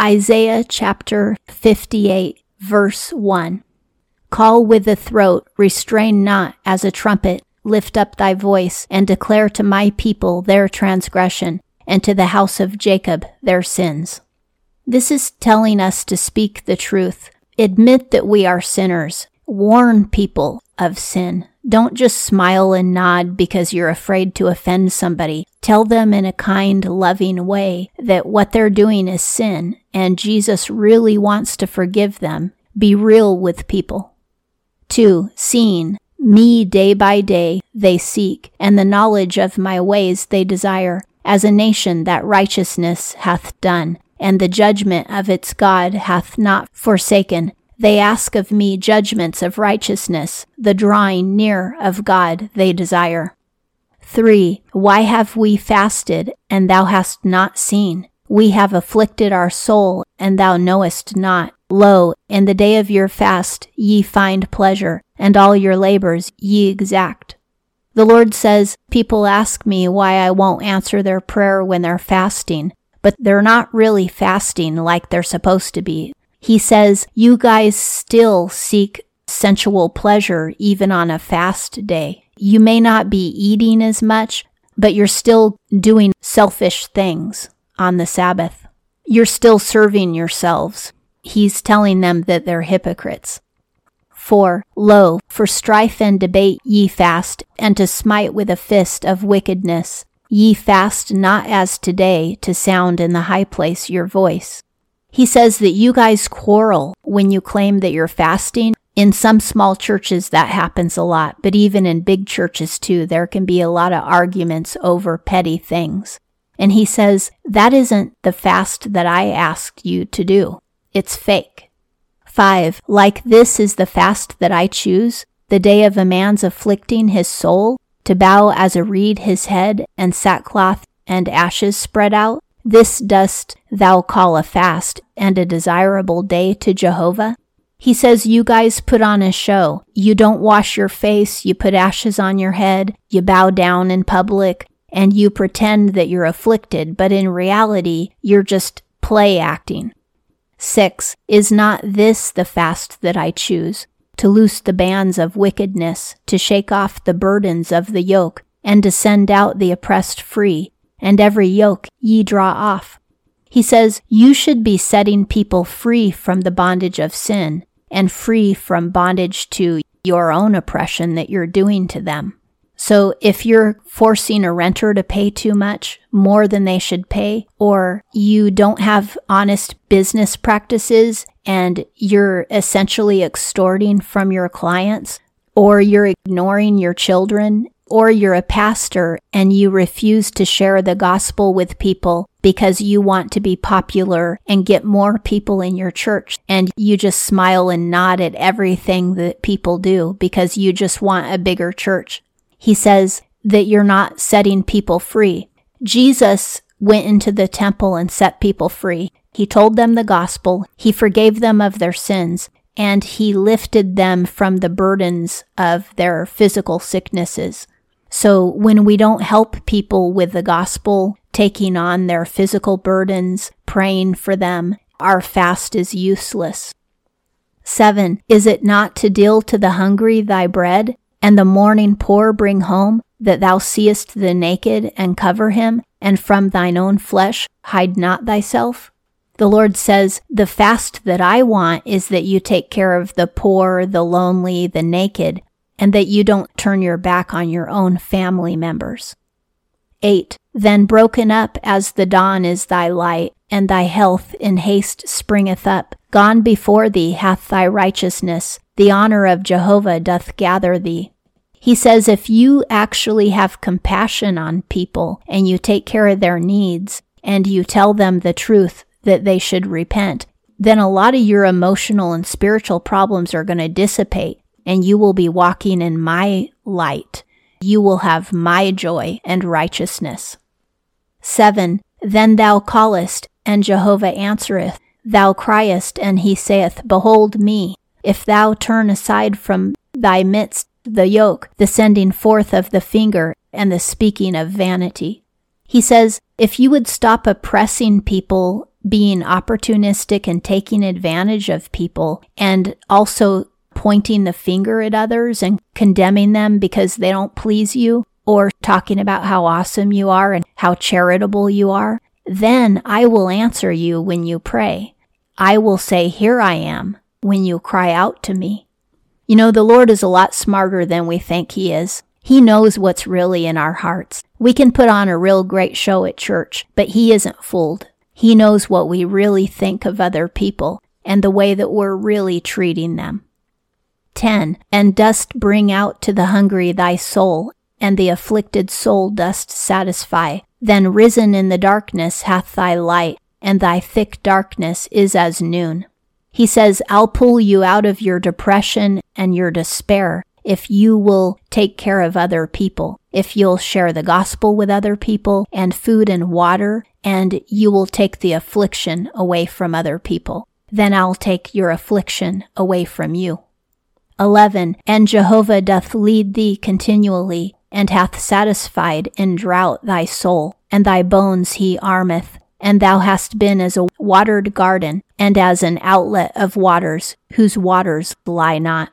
Isaiah chapter 58, verse 1. Call with the throat, restrain not as a trumpet, lift up thy voice, and declare to my people their transgression, and to the house of Jacob their sins. This is telling us to speak the truth, admit that we are sinners, warn people of sin. Don't just smile and nod because you're afraid to offend somebody. Tell them in a kind, loving way that what they're doing is sin and Jesus really wants to forgive them. Be real with people. 2. Seeing. Me day by day they seek, and the knowledge of my ways they desire, as a nation that righteousness hath done, and the judgment of its God hath not forsaken. They ask of me judgments of righteousness, the drawing near of God they desire. 3. Why have we fasted, and thou hast not seen? We have afflicted our soul, and thou knowest not. Lo, in the day of your fast ye find pleasure, and all your labors ye exact. The Lord says, People ask me why I won't answer their prayer when they're fasting, but they're not really fasting like they're supposed to be. He says, You guys still seek sensual pleasure even on a fast day. You may not be eating as much, but you're still doing selfish things on the Sabbath. You're still serving yourselves. He's telling them that they're hypocrites. 4. Lo, for strife and debate ye fast, and to smite with a fist of wickedness. Ye fast not as today to sound in the high place your voice. He says that you guys quarrel when you claim that you're fasting. In some small churches, that happens a lot, but even in big churches too, there can be a lot of arguments over petty things. And he says, that isn't the fast that I asked you to do. It's fake. 5. Like this is the fast that I choose, the day of a man's afflicting his soul, to bow as a reed his head, and sackcloth and ashes spread out. This dost thou call a fast and a desirable day to Jehovah? He says you guys put on a show. You don't wash your face, you put ashes on your head, you bow down in public, and you pretend that you're afflicted, but in reality, you're just play acting. 6. Is not this the fast that I choose? To loose the bands of wickedness, to shake off the burdens of the yoke, and to send out the oppressed free, and every yoke ye draw off. He says, You should be setting people free from the bondage of sin and free from bondage to your own oppression that you're doing to them. So if you're forcing a renter to pay too much, more than they should pay, or you don't have honest business practices and you're essentially extorting from your clients, or you're ignoring your children or you're a pastor and you refuse to share the gospel with people because you want to be popular and get more people in your church and you just smile and nod at everything that people do because you just want a bigger church. He says that you're not setting people free. Jesus went into the temple and set people free. He told them the gospel. He forgave them of their sins and he lifted them from the burdens of their physical sicknesses. So when we don't help people with the gospel, taking on their physical burdens, praying for them, our fast is useless. 7. Is it not to deal to the hungry thy bread, and the mourning poor bring home, that thou seest the naked and cover him, and from thine own flesh hide not thyself? The Lord says, The fast that I want is that you take care of the poor, the lonely, the naked, and that you don't turn your back on your own family members. 8. Then broken up as the dawn is thy light, and thy health in haste springeth up. Gone before thee hath thy righteousness, the honor of Jehovah doth gather thee. He says if you actually have compassion on people and you take care of their needs and you tell them the truth that they should repent, then a lot of your emotional and spiritual problems are going to dissipate and you will be walking in my light. You will have my joy and righteousness. 7. Then thou callest, and Jehovah answereth. Thou criest, and he saith, Behold me. If thou turn aside from thy midst the yoke, the sending forth of the finger, and the speaking of vanity. He says, If you would stop oppressing people being opportunistic and taking advantage of people and also pointing the finger at others and condemning them because they don't please you or talking about how awesome you are and how charitable you are, then I will answer you when you pray. I will say, Here I am, when you cry out to me. You know, the Lord is a lot smarter than we think He is. He knows what's really in our hearts. We can put on a real great show at church, but He isn't fooled. He knows what we really think of other people and the way that we're really treating them. 10. And dost bring out to the hungry thy soul, and the afflicted soul dost satisfy. Then risen in the darkness hath thy light, and thy thick darkness is as noon. He says, I'll pull you out of your depression and your despair if you will take care of other people, if you'll share the gospel with other people and food and water, and you will take the affliction away from other people. Then I'll take your affliction away from you. 11. And Jehovah doth lead thee continually, and hath satisfied in drought thy soul, and thy bones he armeth, and thou hast been as a watered garden, and as an outlet of waters, whose waters lie not.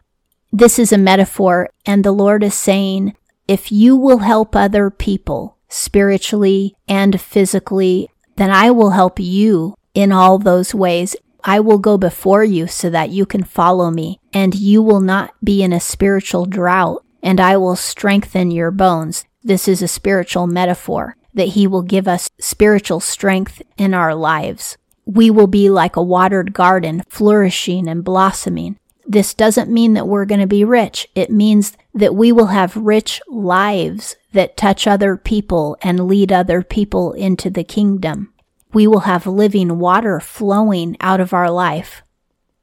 This is a metaphor, and the Lord is saying, if you will help other people spiritually and physically, then I will help you in all those ways. I will go before you so that you can follow me, and you will not be in a spiritual drought, and I will strengthen your bones. This is a spiritual metaphor that He will give us spiritual strength in our lives. We will be like a watered garden, flourishing and blossoming. This doesn't mean that we're going to be rich. It means that we will have rich lives that touch other people and lead other people into the kingdom. We will have living water flowing out of our life.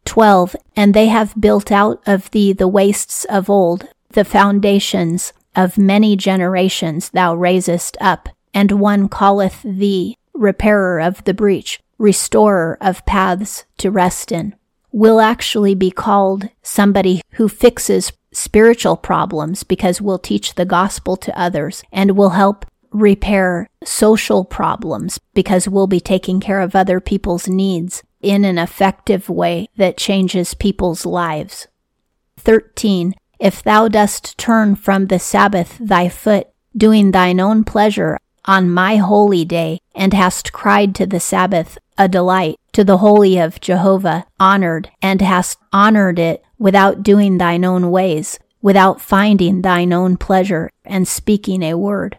12. And they have built out of thee the wastes of old, the foundations of many generations thou raisest up, and one calleth thee repairer of the breach, restorer of paths to rest in, will actually be called somebody who fixes spiritual problems because we'll teach the gospel to others and will help repair social problems because we'll be taking care of other people's needs in an effective way that changes people's lives. 13. If thou dost turn from the Sabbath thy foot, doing thine own pleasure on my holy day, and hast cried to the Sabbath a delight, to the holy of Jehovah honored, and hast honored it without doing thine own ways, without finding thine own pleasure, and speaking a word.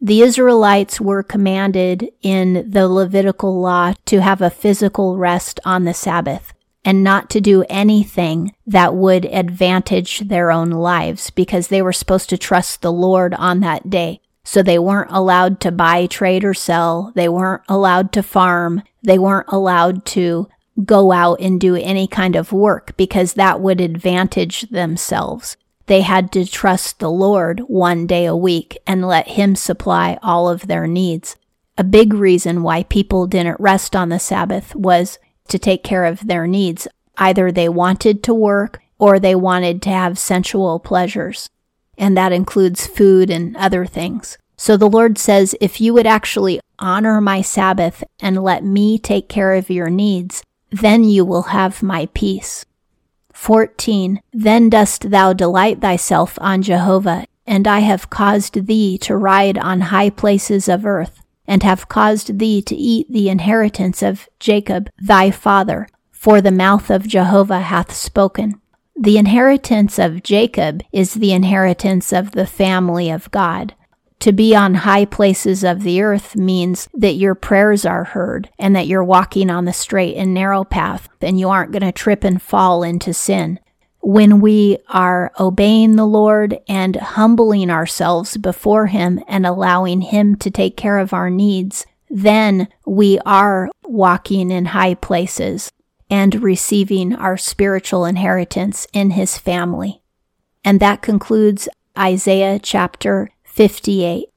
The Israelites were commanded in the Levitical law to have a physical rest on the Sabbath and not to do anything that would advantage their own lives because they were supposed to trust the Lord on that day. So they weren't allowed to buy, trade, or sell. They weren't allowed to farm. They weren't allowed to go out and do any kind of work because that would advantage themselves. They had to trust the Lord one day a week and let Him supply all of their needs. A big reason why people didn't rest on the Sabbath was to take care of their needs. Either they wanted to work or they wanted to have sensual pleasures and that includes food and other things. So the Lord says, if you would actually honor my Sabbath and let me take care of your needs, then you will have my peace. 14. Then dost thou delight thyself on Jehovah, and I have caused thee to ride on high places of earth, and have caused thee to eat the inheritance of Jacob thy father, for the mouth of Jehovah hath spoken. The inheritance of Jacob is the inheritance of the family of God. To be on high places of the earth means that your prayers are heard and that you're walking on the straight and narrow path and you aren't going to trip and fall into sin. When we are obeying the Lord and humbling ourselves before Him and allowing Him to take care of our needs, then we are walking in high places and receiving our spiritual inheritance in his family. And that concludes Isaiah chapter 58.